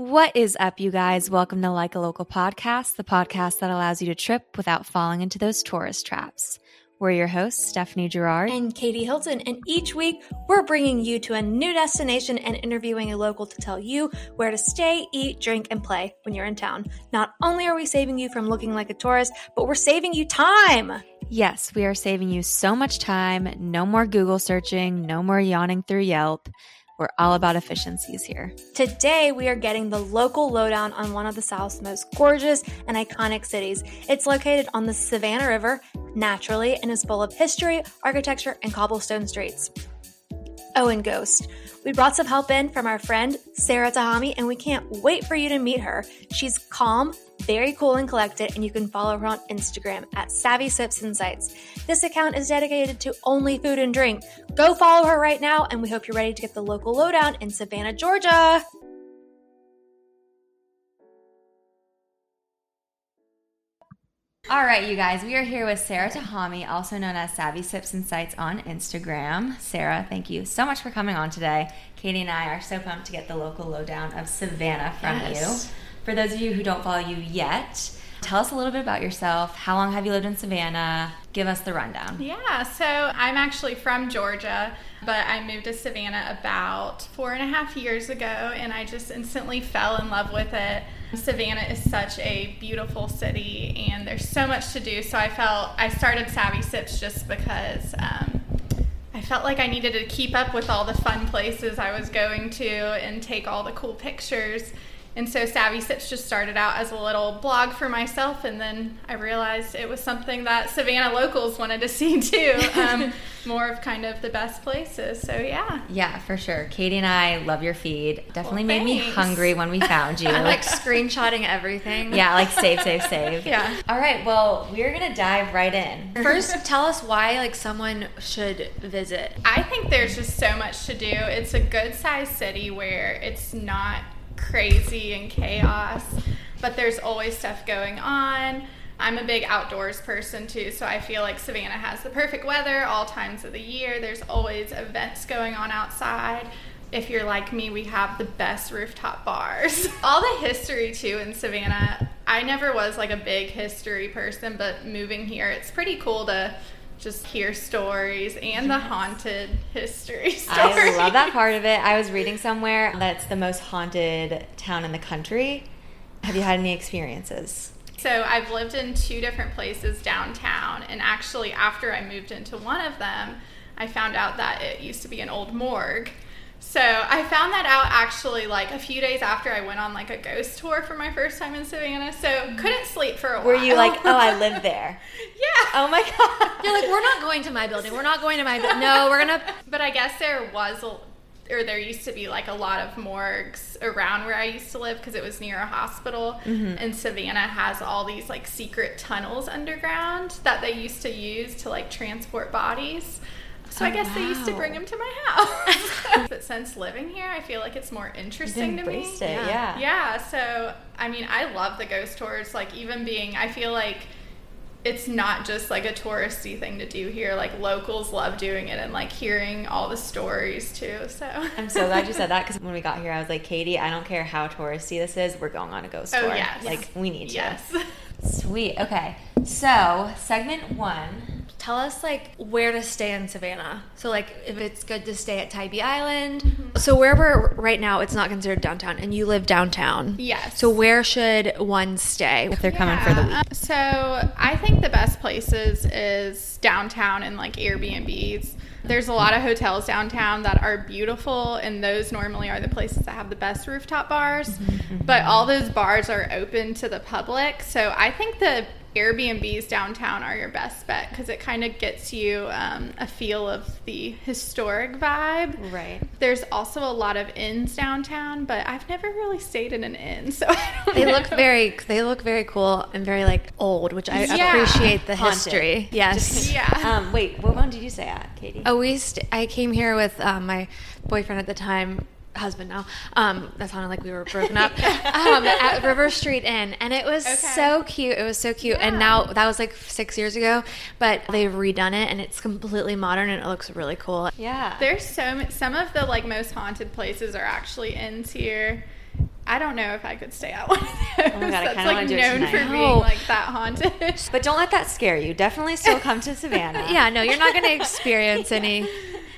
What is up, you guys? Welcome to Like a Local Podcast, the podcast that allows you to trip without falling into those tourist traps. We're your hosts, Stephanie Gerard. and Katie Hilton. And each week, we're bringing you to a new destination and interviewing a local to tell you where to stay, eat, drink, and play when you're in town. Not only are we saving you from looking like a tourist, but we're saving you time. Yes, we are saving you so much time. No more Google searching, no more yawning through Yelp. We're all about efficiencies here. Today, we are getting the local lowdown on one of the South's most gorgeous and iconic cities. It's located on the Savannah River, naturally, and is full of history, architecture, and cobblestone streets. Oh, and Ghost. We brought some help in from our friend Sarah Tahami, and we can't wait for you to meet her. She's calm, very cool and collected, and you can follow her on Instagram at Savvy Sips and Sights. This account is dedicated to only food and drink. Go follow her right now, and we hope you're ready to get the local lowdown in Savannah, Georgia. All right, you guys, we are here with Sarah Tahami, also known as Savvy Sips and Sights on Instagram. Sarah, thank you so much for coming on today. Katie and I are so pumped to get the local lowdown of Savannah from Yes. you. For those of you who don't follow you yet, tell us a little bit about yourself. How long have you lived in Savannah? Give us the rundown. Yeah, so I'm actually from Georgia, but I moved to Savannah about four and a half years ago, and I just instantly fell in love with it. Savannah is such a beautiful city, and there's so much to do. So I felt I started Savvy Sips just because um, I felt like I needed to keep up with all the fun places I was going to and take all the cool pictures. And so Savvy Sips just started out as a little blog for myself, and then I realized it was something that Savannah locals wanted to see too. Um, more of kind of the best places. So yeah. Yeah, for sure. Katie and I love your feed. Definitely Well, made me hungry when we found you. I'm like screenshotting everything. yeah, like save, save, save. Yeah. All right, well, we're going to dive right in. First, tell us why like someone should visit. I think there's just so much to do. It's a good sized city where it's not crazy and chaos, but there's always stuff going on. I'm a big outdoors person too, so I feel like Savannah has the perfect weather all times of the year. There's always events going on outside. If you're like me, we have the best rooftop bars. all the history too in Savannah. I never was like a big history person, but moving here, it's pretty cool to just hear stories and the haunted history stories. I love that part of it. I was reading somewhere that's the most haunted town in the country. Have you had any experiences? So I've lived in two different places downtown, and actually, after I moved into one of them, I found out that it used to be an old morgue. So I found that out actually like a few days after I went on like a ghost tour for my first time in Savannah. So mm-hmm. couldn't sleep for a while. Were you like, oh, I live there? yeah. Oh my God. You're like, we're not going to my building. We're not going to my building. No, we're gonna. But I guess there was, a, or there used to be like a lot of morgues around where I used to live because it was near a hospital. Mm-hmm. And Savannah has all these like secret tunnels underground that they used to use to like transport bodies. So I Oh, guess they used to bring them to my house. but since living here, I feel like it's more interesting to me. embraced it, yeah. Yeah, so I mean, I love the ghost tours. Like, even being, I feel like it's not just like a touristy thing to do here. Like, locals love doing it and like hearing all the stories too. So, I'm so glad you said that because when we got here, I was like, Katie, I don't care how touristy this is. We're going on a ghost Oh, tour. yes. Like, we need yes. you. Sweet. Okay. So, segment one. Tell us like where to stay in Savannah. So like if it's good to stay at Tybee Island. Mm-hmm. So where we're right now, it's not considered downtown, and you live downtown. Yes. So where should one stay? If they're coming for the week. So I think the best places is downtown and like Airbnbs. There's a lot of hotels downtown that are beautiful, and those normally are the places that have the best rooftop bars. But all those bars are open to the public. So I think the Airbnbs downtown are your best bet because it kind of gets you um, a feel of the historic vibe. Right. There's also a lot of inns downtown, but I've never really stayed in an inn, so I don't They look very they look very cool and very like old, which I Yeah. appreciate the Haunted. history. Yes. Yeah. Um, wait, what one did you say at, Katie? Oh, we st- I came here with um, my boyfriend at the time, husband now. Um, that sounded like we were broken up. um, at River Street Inn, and it was Okay. so cute. It was so cute. And now that was like six years ago, but they've redone it, and it's completely modern, and it looks really cool. Yeah. There's so some of the like most haunted places are actually inns here. I don't know if I could stay at one of those. Oh my God, I That's kinda wanna like do known tonight. for No. being like that haunted. But don't let that scare you. Definitely still come to Savannah. Yeah, no, you're not going to experience any.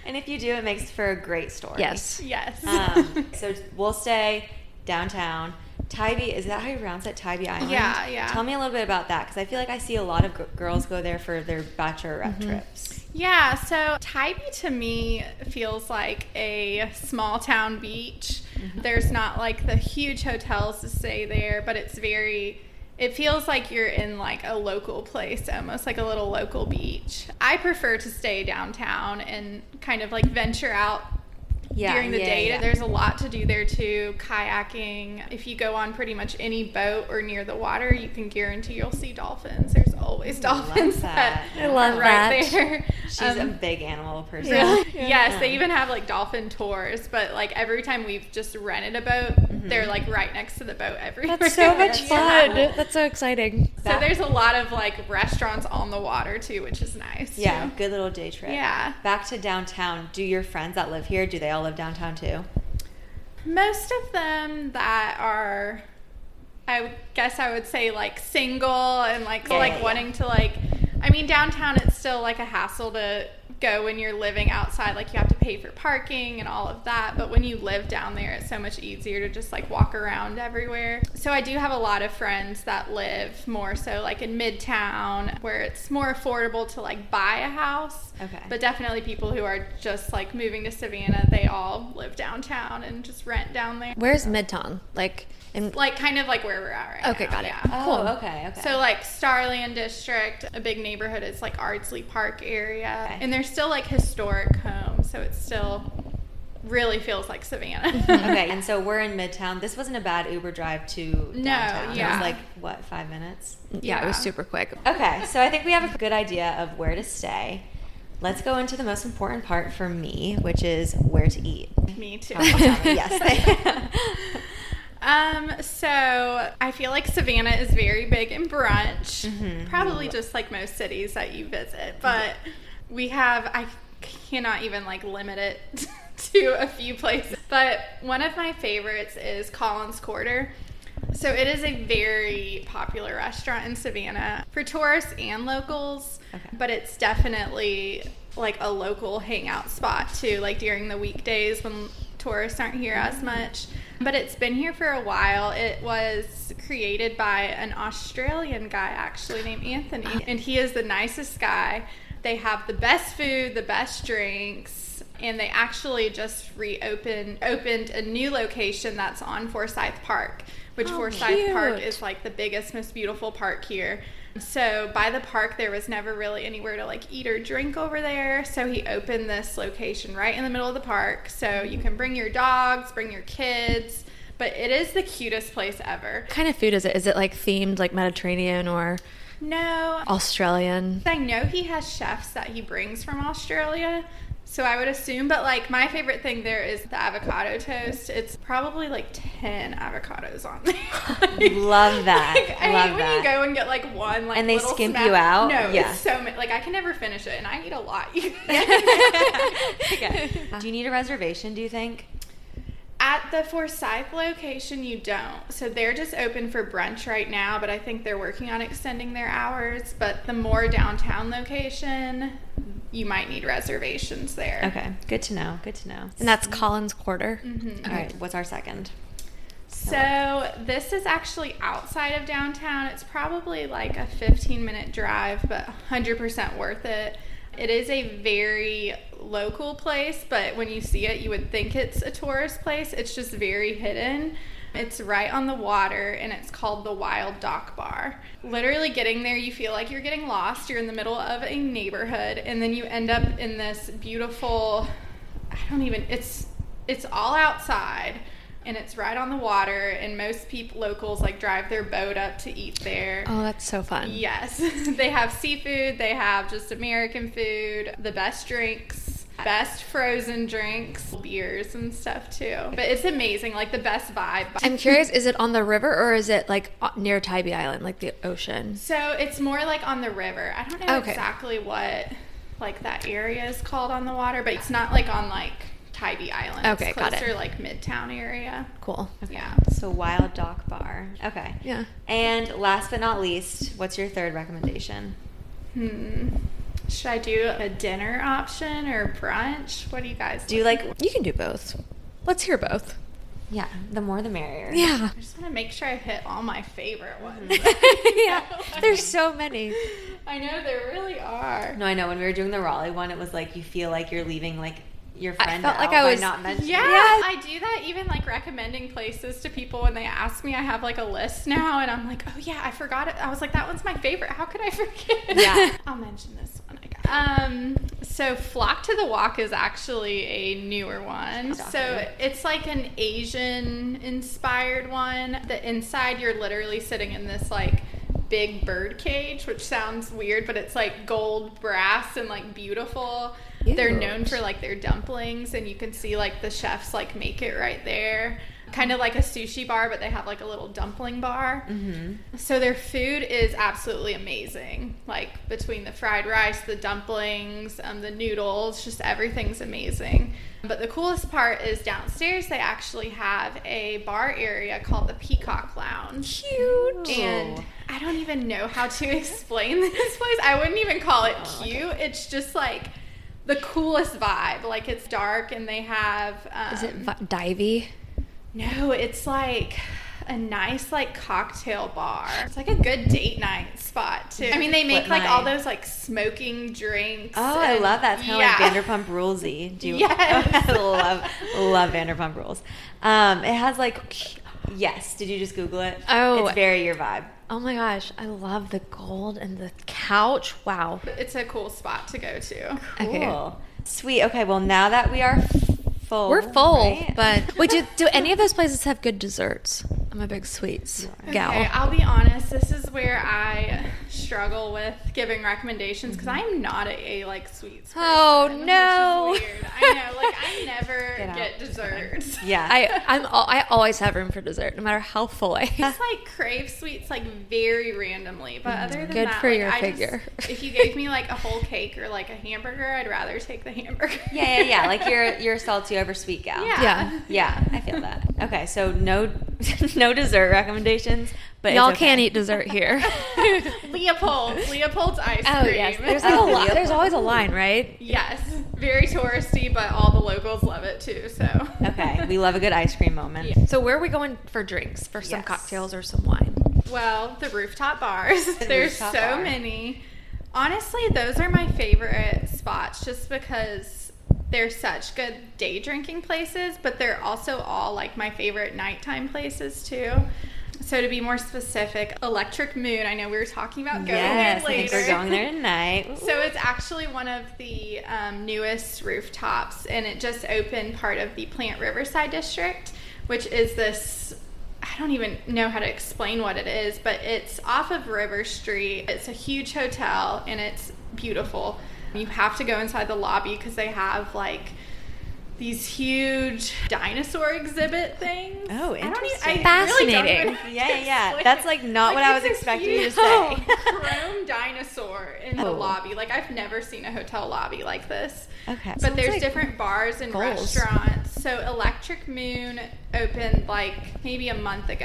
And if you do, it makes for a great story. Yes. yes. Um, so we'll stay downtown. Tybee, is that how you pronounce it? Tybee Island? Yeah, yeah. Tell me a little bit about that because I feel like I see a lot of g- girls go there for their bachelorette Mm-hmm. trips. Yeah, so Tybee to me feels like a small town beach. There's not like the huge hotels to stay there, but it's very it feels like you're in like a local place, almost like a little local beach. I prefer to stay downtown and kind of like venture out Yeah, during the yeah, day. yeah. There's a lot to do there too. Kayaking. If you go on pretty much any boat or near the water, you can guarantee you'll see dolphins. There's always Ooh, I love dolphins that. that I love are right that. there. She's Um, a big animal person. Yeah. Yes, they even have like dolphin tours, but like every time we've just rented a boat, they're like right next to the boat every. That's so much Yeah. fun. That's so exciting. So there's a lot of like restaurants on the water too, which is nice. Yeah, too. good little day trip. Yeah. Back to downtown. Do your friends that live here, do they all live downtown too? Most of them that are, I guess I would say like single and like Yeah, like yeah, yeah. wanting to like, I mean downtown it's still like a hassle to go when you're living outside. Like you have to pay for parking and all of that. But when you live down there, it's so much easier to just like walk around everywhere. So I do have a lot of friends that live more so like in Midtown where it's more affordable to like buy a house. Okay. But definitely people who are just like moving to Savannah, they all live downtown and just rent down there. Where's Midtown? Like, in, Like kind of like where we're at right Okay, now. got it. Yeah. Oh, Cool. okay, okay. So like Starland District, a big neighborhood is like Ardsley Park area, Okay. and they're still like historic homes, so it still really feels like Savannah. okay, and so we're in Midtown. This wasn't a bad Uber drive to No, downtown. It yeah. was like what, five minutes? yeah, it was super quick. Okay, so I think we have a good idea of where to stay. Let's go into the most important part for me, which is where to eat. Me too. Tell me, yes. Um, so I feel like Savannah is very big in brunch. Mhm. Probably just like most cities that you visit, but we have I cannot even like limit it to a few places. But one of my favorites is Collins Quarter. So it is a very popular restaurant in Savannah for tourists and locals, Okay. but it's definitely like a local hangout spot too, like during the weekdays when tourists aren't here as mm-hmm. much. But it's been here for a while. It was created by an Australian guy actually named Anthony, and he is the nicest guy. They have the best food, the best drinks, and they actually just reopened opened a new location that's on Forsyth Park, which Oh, Forsyth Park is like the biggest, most beautiful park here. So by the park, there was never really anywhere to like eat or drink over there. So he opened this location right in the middle of the park. So you can bring your dogs, bring your kids, but it is the cutest place ever. What kind of food is it? Is it like themed like Mediterranean or No, Australian? I know he has chefs that he brings from Australia. So I would assume, but like my favorite thing there is the avocado toast. It's probably like 10 avocados on there. Love that. Like, I Love hate when that. you go and get like one like And they skimp smack- you out? No, Yeah. so ma- like I can never finish it, and I eat a lot. okay. Do you need a reservation, do you think? At the Forsyth location, you don't. So they're just open for brunch right now, but I think they're working on extending their hours. But the more downtown location, you might need reservations there. Okay, good to know. Good to know. And that's Collins Quarter. Mhm. All right, what's our second? So this is actually outside of downtown. It's probably like a 15 minute drive, but 100% worth it. It is a very local place, but when you see it, you would think it's a tourist place. It's just very hidden. It's right on the water and it's called the Wyld Dock Bar. Literally getting there, you feel like you're getting lost. You're in the middle of a neighborhood and then you end up in this beautiful I don't even it's it's all outside and it's right on the water and most people locals like drive their boat up to eat there. Oh, that's so fun. Yes. they have seafood, they have just American food, the best drinks, best frozen drinks, beers and stuff too. But it's amazing, like the best vibe. I'm curious, is it on the river or is it like near Tybee Island, like the ocean? So it's more like on the river. I don't know Okay. exactly what like that area is called on the water, but it's not like on like Tybee Island. Okay, it's got it. closer, like Midtown area. Cool. Yeah. So Wyld Dock Bar. Okay. Yeah. And last but not least, what's your third recommendation? Hmm. Should I do a dinner option or brunch? What do you guys Do you like? You can do both. Let's hear both. Yeah, the more the merrier. Yeah. I just want to make sure I hit all my favorite ones. yeah. There's so many. I know there really are. No, I know. When we were doing the Raleigh one, it was like you feel like you're leaving like your I friend felt like out I by was- not mentioning. Yeah, Yes. I do that even like recommending places to people when they ask me. I have like a list now, and I'm like, oh yeah, I forgot it. I was like, that one's my favorite. How could I forget? Yeah. I'll mention this one. I guess. Um, so Flock to the Wok is actually a newer one. So it's like an Asian inspired one. The inside, you're literally sitting in this like big bird cage, which sounds weird, but it's like gold brass and like beautiful. They're known for like their dumplings, and you can see like the chefs like make it right there. Kind of like a sushi bar, but they have like a little dumpling bar. Mm-hmm. So their food is absolutely amazing. Like between the fried rice, the dumplings, um, the noodles, just everything's amazing. But the coolest part is downstairs. They actually have a bar area called the Peacock Lounge. Cute. And I don't even know how to explain this place. I wouldn't even call it cute. It's just like the coolest vibe. Like it's dark and they have. Um, Is it vi- divey? No, it's like a nice like cocktail bar. It's like a good date night spot too. I mean, they make Flip like all those like smoking drinks. Oh, I love that. It's kind of yeah. like Vanderpump Rulesy. Do you? Yes. I love love Vanderpump Rules. Um, it has like, yes. Did you just Google it? Oh. it's very your vibe. Oh my gosh, I love the gold and the couch. Wow. It's a cool spot to go to. Okay. Cool. Sweet. Okay. Well, now that we are full, We're full, right? but wait, do, do any of those places have good desserts? I'm a big sweets gal. Okay, I'll be honest. This is where I struggle with giving recommendations because I'm not a, a like sweets. Person, Oh, which is no. weird. I know. Like I never Get get desserts. yeah. I I'm al- I always have room for dessert, no matter how full I am. just like crave sweets like very randomly. But other than Mm-hmm. Good that, for like, your I just- figure. if you gave me like a whole cake or like a hamburger, I'd rather take the hamburger. yeah, yeah, yeah. Like you're you're a salty over sweet gal. Yeah. Yeah. Yeah, I feel that. Okay, so no no dessert recommendations, but Y'all okay. can't eat dessert here. Leopold's Leopold's ice Oh cream. yes, there's like a Oh, lot. yeah. There's always a line, right? yes, very touristy, but all the locals love it too. So Okay, we love a good ice cream moment. Yeah. So where are we going for drinks? For some Yes. cocktails or some wine? Well, the rooftop bars. The There's rooftop so bar. many. Honestly, those are my favorite spots just because they're such good day drinking places, but they're also all like my favorite nighttime places too. So to be more specific, Electric Moon, I know we were talking about going Yes, there I later. think we're going there tonight. So it's actually one of the um, newest rooftops, and it just opened part of the Plant Riverside District, which is this. I don't even know how to explain what it is, but it's off of River Street. It's a huge hotel, and it's beautiful. You have to go inside the lobby because they have like these huge dinosaur exhibit things. Oh, I don't even- interesting. I really don't Fascinating. even know how to Yeah, yeah, yeah. That's like not what I was expecting you to say. chrome dinosaur in the Oh. lobby. Like I've never seen a hotel lobby like this. Okay. But there's like different bars and goals. restaurants. So Electric Moon opened like maybe a month ago,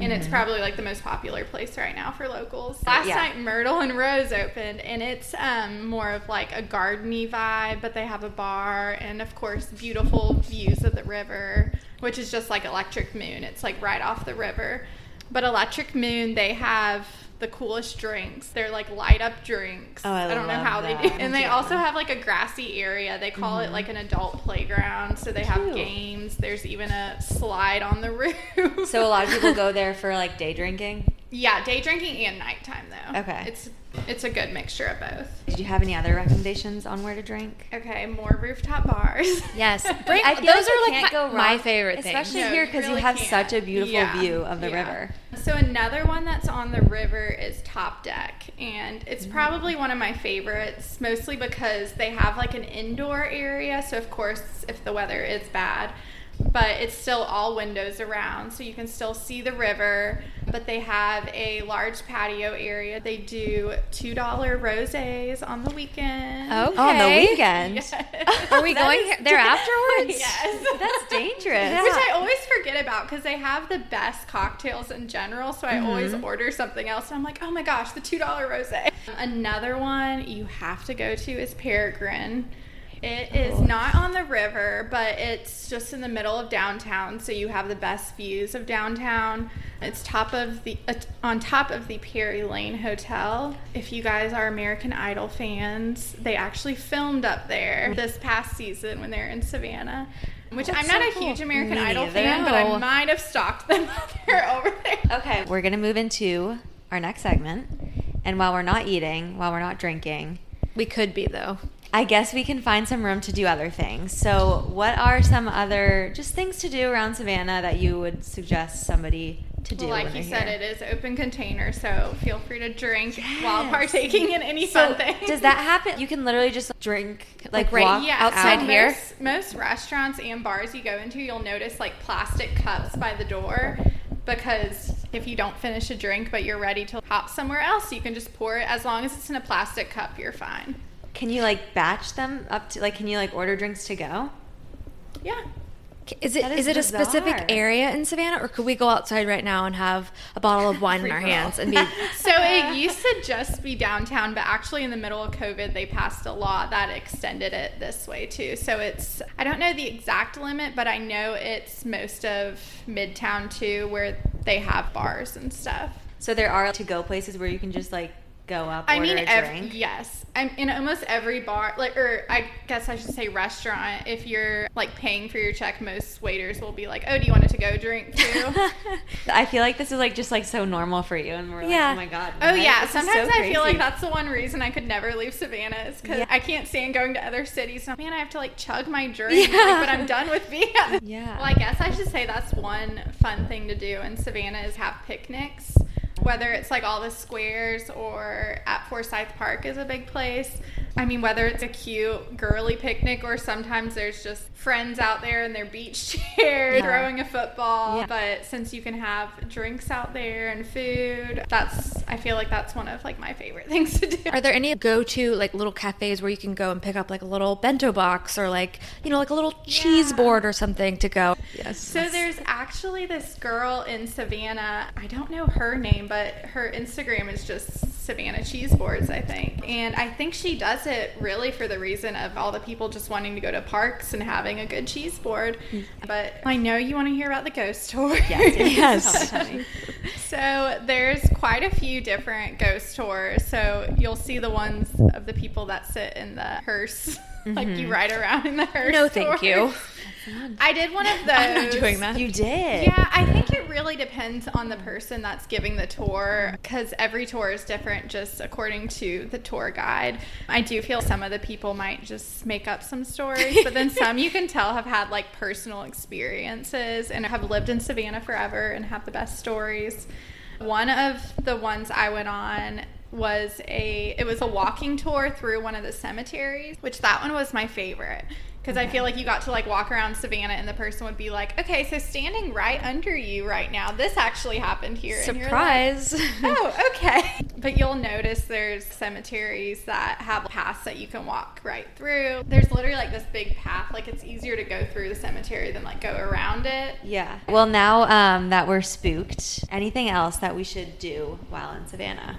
and it's probably like the most popular place right now for locals. Last Yeah. night Myrtle and Rose opened, and it's um, more of like a gardeny vibe, but they have a bar and of course beautiful views of the river, which is just like Electric Moon. It's like right off the river. But Electric Moon, they have the coolest drinks. They're like light up drinks. Oh, I I don't know how they that. do. And they Yeah. also have like a grassy area. They call it mm-hmm. like an adult playground. So they have games. There's even a slide on the roof. So a lot of people go there for like day drinking. Yeah, day drinking and nighttime though. Okay. It's it's a good mixture of both. Did you have any other recommendations on where to drink? Okay, more rooftop bars. Yes, bring, I feel those like are like my, my favorite things. especially No, here because you really have can't. such a beautiful Yeah, view of the yeah. river. So another one that's on the river is Top Deck, and it's Mm. probably one of my favorites, mostly because they have like an indoor area. So of course, if the weather is bad, but it's still all windows around, so you can still see the river. But they have a large patio area. They do two dollar rosés on the weekend. Okay. On the weekend. Yes. Are we going is there afterwards? Yes. That's dangerous. Yeah. Which I always forget about because they have the best cocktails in general. So I mm-hmm. always order something else, and I'm like, oh my gosh, the two dollar rosé. Another one you have to go to is Peregrin. It is not on the river, but it's just in the middle of downtown, so you have the best views of downtown. It's top of the uh, on top of the Perry Lane Hotel. If you guys are American Idol fans, they actually filmed up there this past season when they're in Savannah. Which That's I'm not so a cool. huge American Me Idol neither. fan, but I might have stalked them they're over there. Okay, we're gonna move into our next segment, and while we're not eating, while we're not drinking, We could be though. I guess we can find some room to do other things. So, what are some other just things to do around Savannah that you would suggest somebody to do? like you said, here? it is open container, so feel free to drink while partaking in any So, fun thing. does that happen? You can literally just drink, like, Like right Yeah, outside so here? Most, most restaurants and bars you go into, you'll notice like plastic cups by the door because if you don't finish a drink but you're ready to hop somewhere else, you can just pour it. As long as it's in a plastic cup, you're fine. Can you like batch them up to like? Can you like order drinks to go? Yeah. Is it That is, is it a specific area in Savannah, or could we go outside right now and have a bottle of wine in our Free for all. hands and be? So it used to just be downtown, but actually in the middle of COVID, they passed a law that extended it this way too. So it's, I don't know the exact limit, but I know it's most of Midtown too, where they have bars and stuff. So there are to go places where you can just like go up, I order mean, a ev- drink. yes. I'm in almost every bar, like, or I guess I should say restaurant. If you're like paying for your check, most waiters will be like, "Oh, do you want a to-go drink too?" I feel like this is like just like so normal for you, and we're Yeah. like, oh my god. Oh what? yeah, This is so sometimes I feel like that's the one reason I could never leave Savannah is because Yeah. I can't stand going to other cities. So, man, I have to like chug my drink, Yeah. like, but I'm done with being. Yeah. Well, I guess I should say that's one fun thing to do in Savannah is have picnics. Whether it's like all the squares or at Forsyth Park is a big place. I mean, whether it's a cute girly picnic or sometimes there's just friends out there in their beach chairs Yeah. throwing a football. Yeah. But since you can have drinks out there and food, that's I feel like that's one of like my favorite things to do. Are there any go-to like little cafes where you can go and pick up like a little bento box or like you know like a little cheese Yeah. board or something to go? Yes. So there's actually this girl in Savannah. I don't know her name, but her Instagram is just Savannah Cheese Boards, I think. And I think she does it really for the reason of all the people just wanting to go to parks and having a good cheese board. But I know you want to hear about the ghost tour. Yes. Yes. So there's quite a few different ghost tours. So you'll see the ones of the people that sit in the hearse, like you mm-hmm. ride around in the hearse. No, thank you. I did one of those. I'm not doing that. You did. Yeah, I think it really depends on the person that's giving the tour because every tour is different just according to the tour guide. I do feel some of the people might just make up some stories, but then some you can tell have had like personal experiences and have lived in Savannah forever and have the best stories. One of the ones I went on was a it was a walking tour through one of the cemeteries, which that one was my favorite because I feel like you got to like walk around Savannah and the person would be like, "Okay, so standing right under you right now, this actually happened here." You're like, Surprise. oh, okay. But you'll notice there's cemeteries that have paths that you can walk right through. There's literally like this big path, like it's easier to go through the cemetery than like go around it. Yeah. Well, now um, that we're spooked, anything else that we should do while in Savannah?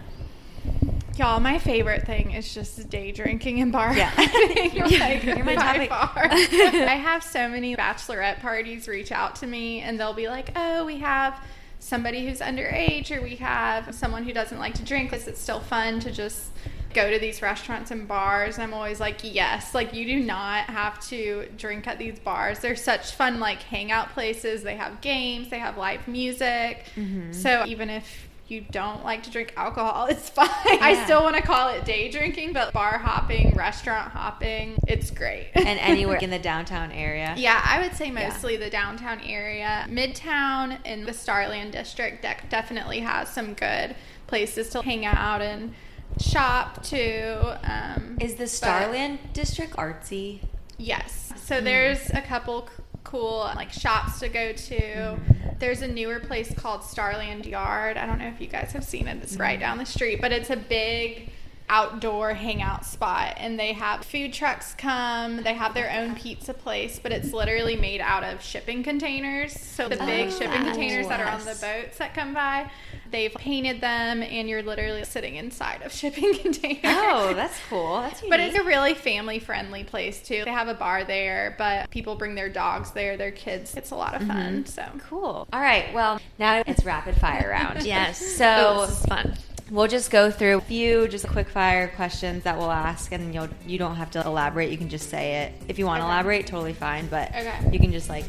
Y'all, my favorite thing is just day drinking and bar Yeah. You're- like, you're my topic. far. I have so many bachelorette parties reach out to me and they'll be like, oh, we have somebody who's underage or we have someone who doesn't like to drink. Is it still fun to just go to these restaurants and bars? And I'm always like, yes. Like, you do not have to drink at these bars. They're such fun, like, hangout places. They have games, they have live music. Mm-hmm. So even if you don't like to drink alcohol, it's fine. I still want to call it day drinking, but bar hopping, restaurant hopping, it's great. And anywhere in the downtown area. Yeah, I would say mostly the downtown area. Midtown in the Starland district de- definitely has some good places to hang out and shop too. Um, Is the but- Starland district artsy? Yes. Mm. So there's a couple c- cool like shops to go to. Mm-hmm. There's a newer place called Starland Yard. I don't know if you guys have seen it. It's right mm. down the street, but it's a big outdoor hangout spot and they have food trucks come they have their own pizza place but it's literally made out of shipping containers so the big Oh, shipping containers that are on the boats that come by they've painted them and you're literally sitting inside of shipping containers Oh, that's cool. That's but it's a really family friendly place too. They have a bar there, but people bring their dogs there, their kids. It's a lot of fun. Mm-hmm. So cool. All right. Well, now it's rapid fire round. Yes. So fun. We'll just go through a few just quick fire questions that we'll ask, and you'll you don't have to elaborate. You can just say it. If you want to Okay. elaborate, totally fine. But Okay. you can just like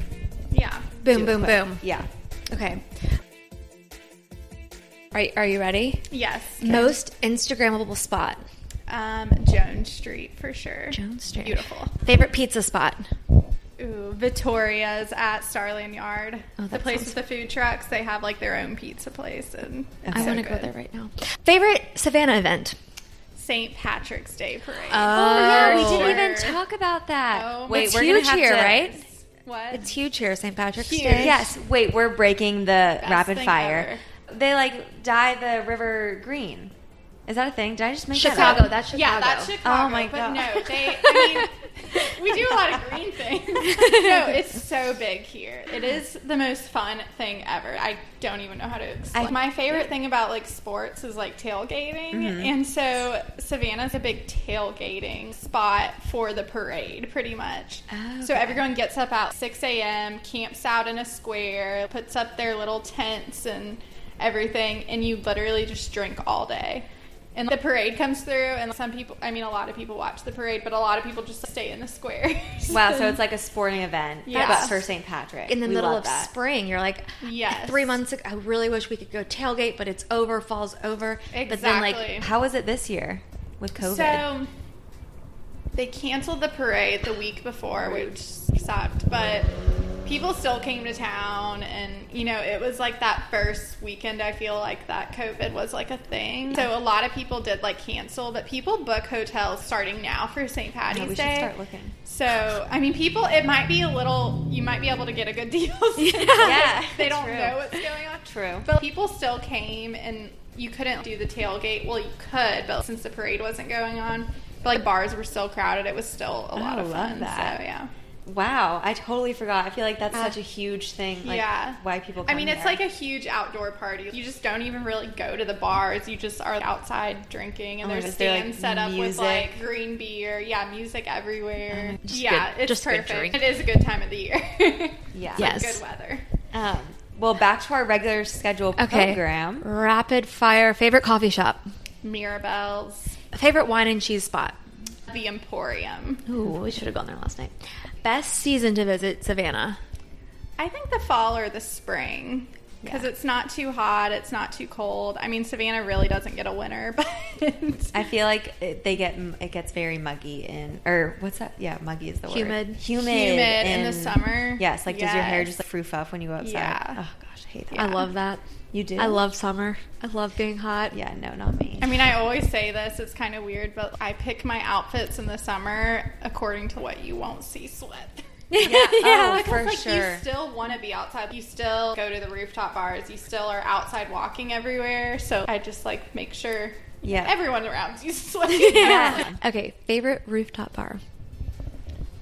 yeah. Boom, boom, quick. boom. Yeah. Okay. Are, are you ready? Yes. Most Instagrammable spot. Um, Jones Street for sure. Jones Street. Beautiful. Favorite pizza spot. Ooh, Vittoria's at Starland Yard. Oh, the place sounds- with the food trucks. They have like their own pizza place, and it's I so want to go there right now. Favorite Savannah event. St. Patrick's Day parade. Oh, oh yeah, we didn't even talk about that. Oh, Wait, it's we're huge have here, to, right? What? It's huge here, St. Patrick's Huge. Day. Yes. Wait, we're breaking the rapid thing fire. They like dye the river green. Is that a thing? Did I just make that Chicago. up? That's Chicago. Yeah, that's Chicago. Oh my but God. no, they. I mean, we do a lot of green things. no, it's so big here. It is the most fun thing ever. I don't even know how to explain. I- My favorite thing about like sports is like tailgating, Mm-hmm. and so Savannah's a big tailgating spot for the parade, pretty much. Oh, So everyone gets up at 6 a.m., camps out in a square, puts up their little tents and everything, and you literally just drink all day. And the parade comes through, and some people, I mean, a lot of people watch the parade, but a lot of people just stay in the square. Wow, so it's like a sporting event, Yeah. but for St. Patrick. in the We middle of that. spring. You're like, Yes. three months ago, I really wish we could go tailgate, but it's over, falls over. exactly. But then, like, Exactly. How was it this year with COVID? So they canceled the parade the week before, which sucked, but people still came to town and you know, it was like that first weekend I feel like that COVID was like a thing. So a lot of people did like cancel, but people book hotels starting now for St. Yeah, Patty's we should start looking. So, I mean, people, it might be a little, you might be able to get a good deal. Yeah, they don't true. know what's going on. True. But people still came and you couldn't do the tailgate. Well, you could, but since the parade wasn't going on, but like bars were still crowded, it was still a lot Oh, of love fun. that. So, yeah. Wow, I totally forgot. I feel like that's Uh, such a huge thing. Like, yeah. Why people? I mean, it's here. like a huge outdoor party. You just don't even really go to the bars. You just are outside drinking, and Oh there's gosh, they're, like, stands set up with like green beer. Yeah, music everywhere. Just yeah, good- it's just perfect. It is a good time of the year. Yeah. It's, like, Yes. good weather. Um, well, back to our regular schedule okay. program. Rapid fire. Favorite coffee shop. Mirabelle's, Favorite wine and cheese spot. the Emporium. Ooh, we should have gone there last night. Best season to visit Savannah. I think the fall or the spring because Yeah. it's not too hot, it's not too cold. I mean, Savannah really doesn't get a winter, but I feel like it, they get it gets very muggy in or what's that? Yeah, muggy is the word. Humid. Humid. humid in the summer. Yes, like does your hair just like froof up when you go outside? Yeah. Oh gosh, I hate that. Yeah. I love that. You do? I love summer. I love being hot. Yeah, no, not me. I mean, I always say this, it's kind of weird, but I pick my outfits in the summer according to what you won't see sweat. yeah, oh, because for like sure. you still want to be outside. You still go to the rooftop bars. You still are outside walking everywhere. So I just like make sure Yeah. everyone around you sweating. Yeah. Okay, favorite rooftop bar.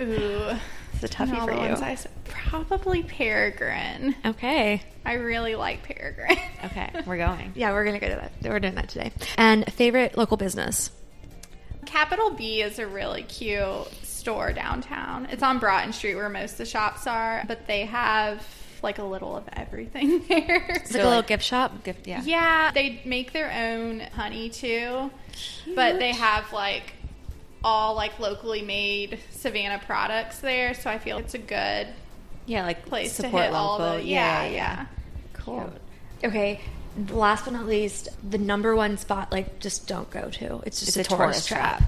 Ooh. It's a toughie All for the you. ones I. Probably Peregrin. Okay. I really like Peregrin. Okay, we're going. Yeah, we're gonna go to that. We're doing that today. And favorite local business. Capital Bee is a really cute store downtown. It's on Broughton Street where most of the shops are, but they have like a little of everything there. It's So, like a little like- gift shop. Gift, yeah. Yeah, they make their own honey too, but they have like all like locally made Savannah products there, so I feel it's a good Yeah, like place to support hit all the yeah, yeah. Cool. Okay. Last but not least, the number one spot, like, just don't go to. It's just It's a, tourist, trap.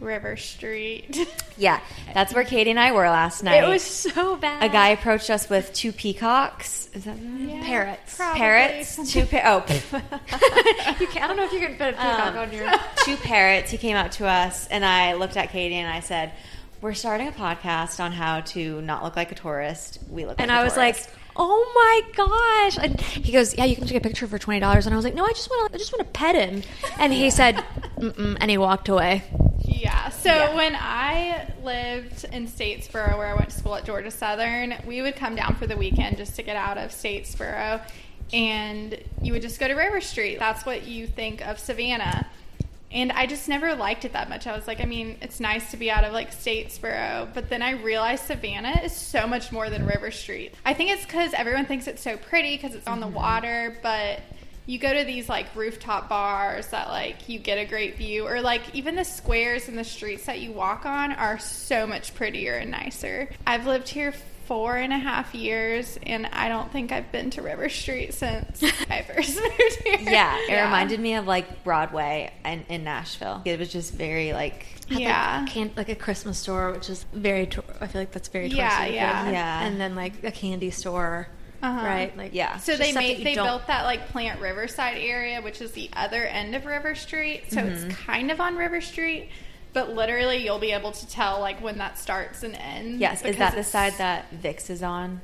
River Street. Yeah, that's where Katie and I were last night. It was so bad. a guy approached us with two peacocks. Is that Yeah, Parrots. probably. parrots? Two pa- oh, you can, I don't know if you can put a peacock Um, on your. two parrots. He came out to us, and I looked at Katie and I said, we're starting a podcast on how to not look like a tourist. We look, And like I a was like, "Oh my gosh!" And he goes, "Yeah, you can take a picture for twenty dollars." And I was like, "No, I just want to, I just want to pet him." And he said, Mm-mm, and he walked away. Yeah. So Yeah. when I lived in Statesboro, where I went to school at Georgia Southern, we would come down for the weekend just to get out of Statesboro, and you would just go to River Street. That's what you think of Savannah. And I just never liked it that much. I was like, I mean, it's nice to be out of like Statesboro, but then I realized Savannah is so much more than River Street. I think it's because everyone thinks it's so pretty because it's on the mm-hmm. water, but you go to these like rooftop bars that like you get a great view, or like even the squares and the streets that you walk on are so much prettier and nicer. I've lived here four and a half years, and I don't think I've been to River Street since I first moved here. yeah, it reminded me of like Broadway in, in Nashville. It was just very like Had, Yeah. like, can, like a Christmas store, which is very. tour- I feel like that's very. Yeah, yeah. Yeah. And then like a candy store, Uh-huh. right? Like Yeah. So they made they don't- built that like Plant Riverside area, which is the other end of River Street. So Mm-hmm. it's kind of on River Street, but literally you'll be able to tell like when that starts and ends. yes. Is that the side that Vic's is on?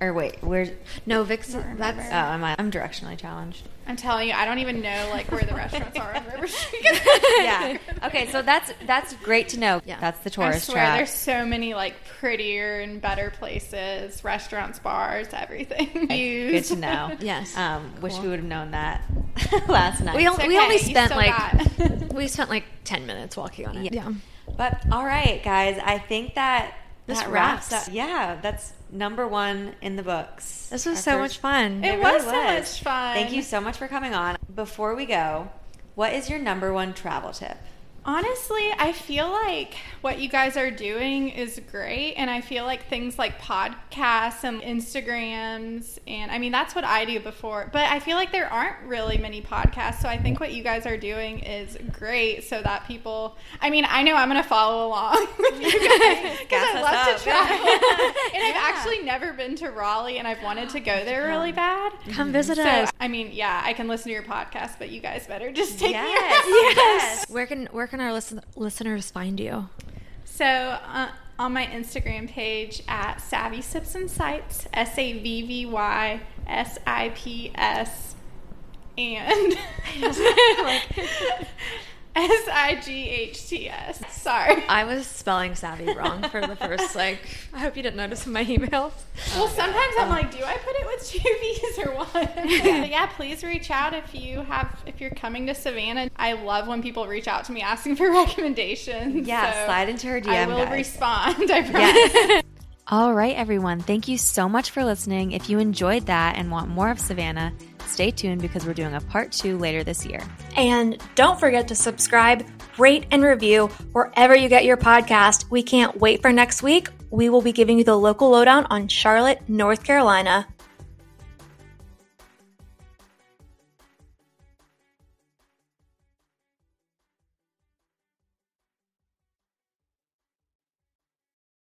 Or wait, where's? No, Vic's. That's. Oh, am I? I'm directionally challenged. I'm telling you, I don't even know like where the restaurants are on River Street. yeah. Okay, so that's that's great to know. Yeah. That's the I tourist swear, trap. there's so many like prettier and better places, restaurants, bars, everything. Good to know. Yes. Um, wish we would have known that last night. we, It's only we only spent like we spent like ten minutes walking on it. Yeah. But all right, guys, I think that This that wraps wraps. up. Yeah, that's number one in the books. This was Our so first- much fun. It It was really so much fun. Thank you so much for coming on. Before we go, what is your number one travel tip? Honestly, I feel like what you guys are doing is great. And I feel like things like podcasts and Instagrams, and I mean, that's what I do before. But I feel like there aren't really many podcasts. So I think what you guys are doing is great so that people, I mean, I know I'm going to follow along with you guys because I love up. to travel. and I've Yeah. actually never been to Raleigh and I've wanted to go there really bad. Come visit So, us. I mean, yeah, I can listen to your podcast, but you guys better just take me Yes. Yes. Where can where can our listen, listeners find you? So uh, on my Instagram page at Savvy Sips and Sights, S A V V Y S I P S, and S I G H T S. Sorry. I was spelling savvy wrong for the first like. I hope you didn't notice in my emails. Oh, well, sometimes I'm like, do I put it with two V's or one? But yeah, please reach out if you have if you're coming to Savannah. I love when people reach out to me asking for recommendations. Yeah, so slide into her DM, I will guys. respond. I promise. Yes. All right, everyone. Thank you so much for listening. If you enjoyed that and want more of Savannah, stay tuned because we're doing a part two later this year. And don't forget to subscribe, rate, and review wherever you get your podcast. We can't wait for next week. We will be giving you the local lowdown on Charlotte, North Carolina.